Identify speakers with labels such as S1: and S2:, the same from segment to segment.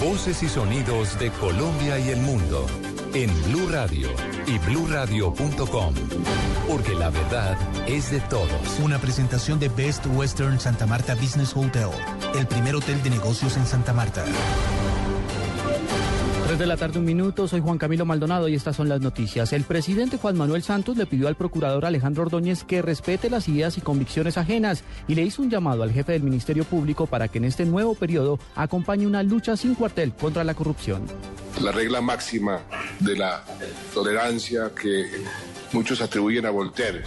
S1: Voces y sonidos de Colombia y el mundo en Blue Radio y bluradio.com, porque la verdad es de todos.
S2: Una presentación de Best Western Santa Marta Business Hotel, el primer hotel de negocios en Santa Marta.
S3: 3 de la tarde, un minuto. Soy Juan Camilo Maldonado y estas son las noticias. El presidente Juan Manuel Santos le pidió al procurador Alejandro Ordóñez que respete las ideas y convicciones ajenas y le hizo un llamado al jefe del Ministerio Público para que en este nuevo periodo acompañe una lucha sin cuartel contra la corrupción.
S4: La regla máxima de la tolerancia que muchos atribuyen a Voltaire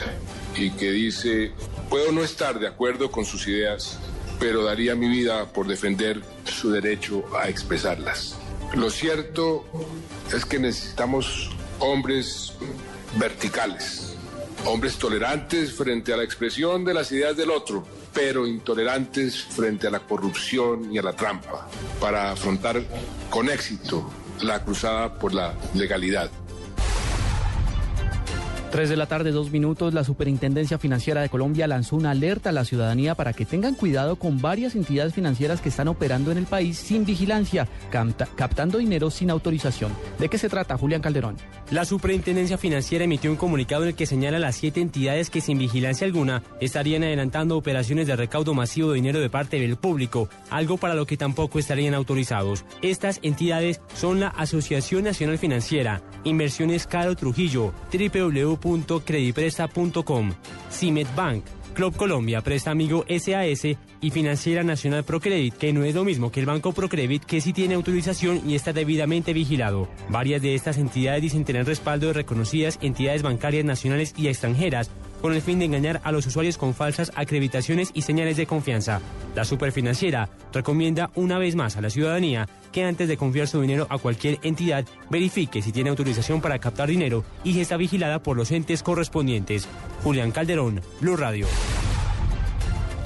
S4: y que dice, puedo no estar de acuerdo con sus ideas, pero daría mi vida por defender su derecho a expresarlas. Lo cierto es que necesitamos hombres verticales, hombres tolerantes frente a la expresión de las ideas del otro, pero intolerantes frente a la corrupción y a la trampa, para afrontar con éxito la cruzada por la legalidad.
S3: 3 de la tarde, dos minutos, la Superintendencia Financiera de Colombia lanzó una alerta a la ciudadanía para que tengan cuidado con varias entidades financieras que están operando en el país sin vigilancia, captando dinero sin autorización. ¿De qué se trata, Julián Calderón?
S5: La Superintendencia Financiera emitió un comunicado en el que señala las siete entidades que sin vigilancia alguna estarían adelantando operaciones de recaudo masivo de dinero de parte del público, algo para lo que tampoco estarían autorizados. Estas entidades son la Asociación Nacional Financiera, Inversiones Caro Trujillo, www www.credipresta.com, Cimet Bank, Club Colombia, Presta Amigo SAS y Financiera Nacional Procredit, que no es lo mismo que el Banco Procredit, que sí tiene autorización y está debidamente vigilado. Varias de estas entidades dicen tener respaldo de reconocidas entidades bancarias nacionales y extranjeras con el fin de engañar a los usuarios con falsas acreditaciones y señales de confianza. La superfinanciera recomienda una vez más a la ciudadanía que antes de confiar su dinero a cualquier entidad, verifique si tiene autorización para captar dinero y si está vigilada por los entes correspondientes. Julián Calderón, Blue Radio.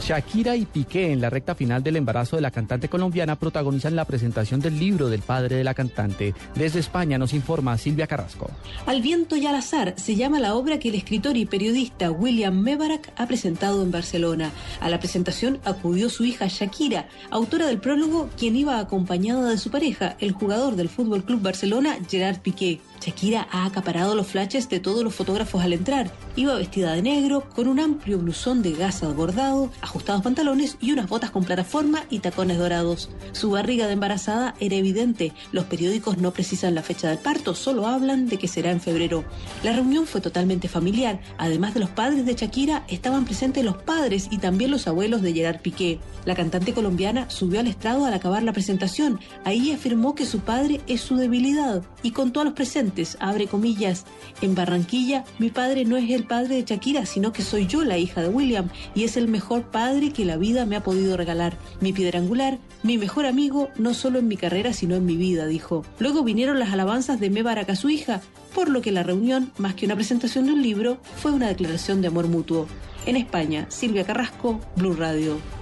S3: Shakira y Piqué en la recta final del embarazo de la cantante colombiana protagonizan la presentación del libro del padre de la cantante. Desde España nos informa Silvia Carrasco.
S6: Al viento y al azar se llama la obra que el escritor y periodista William Mebarak ha presentado en Barcelona. A la presentación acudió su hija Shakira, autora del prólogo, quien iba acompañada de su pareja, el jugador del Fútbol Club Barcelona, Gerard Piqué. Shakira ha acaparado los flashes de todos los fotógrafos al entrar. Iba vestida de negro, con un amplio blusón de gasa bordado, ajustados pantalones y unas botas con plataforma y tacones dorados. Su barriga de embarazada era evidente. Los periódicos no precisan la fecha del parto, solo hablan de que será en febrero. La reunión fue totalmente familiar. Además de los padres de Shakira, estaban presentes los padres y también los abuelos de Gerard Piqué. La cantante colombiana subió al estrado al acabar la presentación. Ahí afirmó que su padre es su debilidad y contó a los presentes abre comillas, en Barranquilla mi padre no es el padre de Shakira, sino que soy yo la hija de William y es el mejor padre que la vida me ha podido regalar. Mi piedra angular, mi mejor amigo, no solo en mi carrera, sino en mi vida, dijo. Luego vinieron las alabanzas de Mebarak a su hija, por lo que la reunión, más que una presentación de un libro, fue una declaración de amor mutuo. En España, Silvia Carrasco, Blue Radio.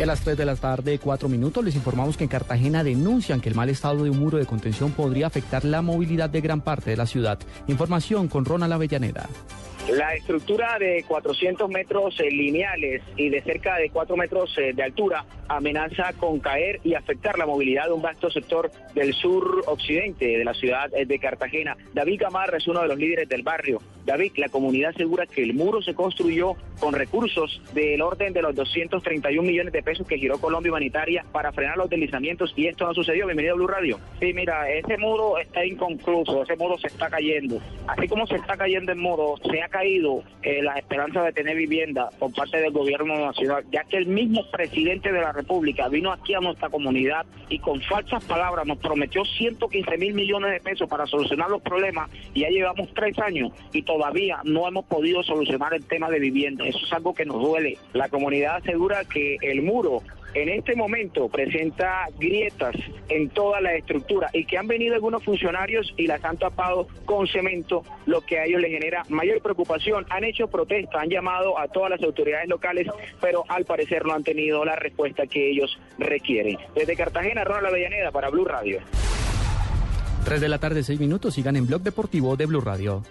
S3: Y a las 3 de la tarde, 4 minutos, les informamos que en Cartagena denuncian que el mal estado de un muro de contención podría afectar la movilidad de gran parte de la ciudad. Información con Ronald Avellaneda.
S7: La estructura de 400 metros eh, lineales y de cerca de 4 metros eh, de altura amenaza con caer y afectar la movilidad de un vasto sector del sur occidente de la ciudad eh, de Cartagena. David Gamarra es uno de los líderes del barrio. David, la comunidad asegura que el muro se construyó con recursos del orden de los 231 millones de pesos que giró Colombia Humanitaria para frenar los deslizamientos y esto no sucedió. Bienvenido a Blue Radio.
S8: Sí, mira, ese muro está inconcluso, ese muro se está cayendo. Así como se está cayendo el muro, se ha caído eh, la esperanza de tener vivienda por parte del gobierno nacional, ya que el mismo presidente de la República vino aquí a nuestra comunidad y con falsas palabras nos prometió 115 mil millones de pesos para solucionar los problemas y ya llevamos tres años y todavía no hemos podido solucionar el tema de vivienda. Eso es algo que nos duele. La comunidad asegura que el muro en este momento presenta grietas en toda la estructura y que han venido algunos funcionarios y las han tapado con cemento, lo que a ellos les genera mayor Han hecho protesta, han llamado a todas las autoridades locales, pero al parecer no han tenido la respuesta que ellos requieren. Desde Cartagena, Ronald Avellaneda para Blue Radio.
S3: 3 de la tarde, 6 minutos, sigan en Blog Deportivo de Blue Radio.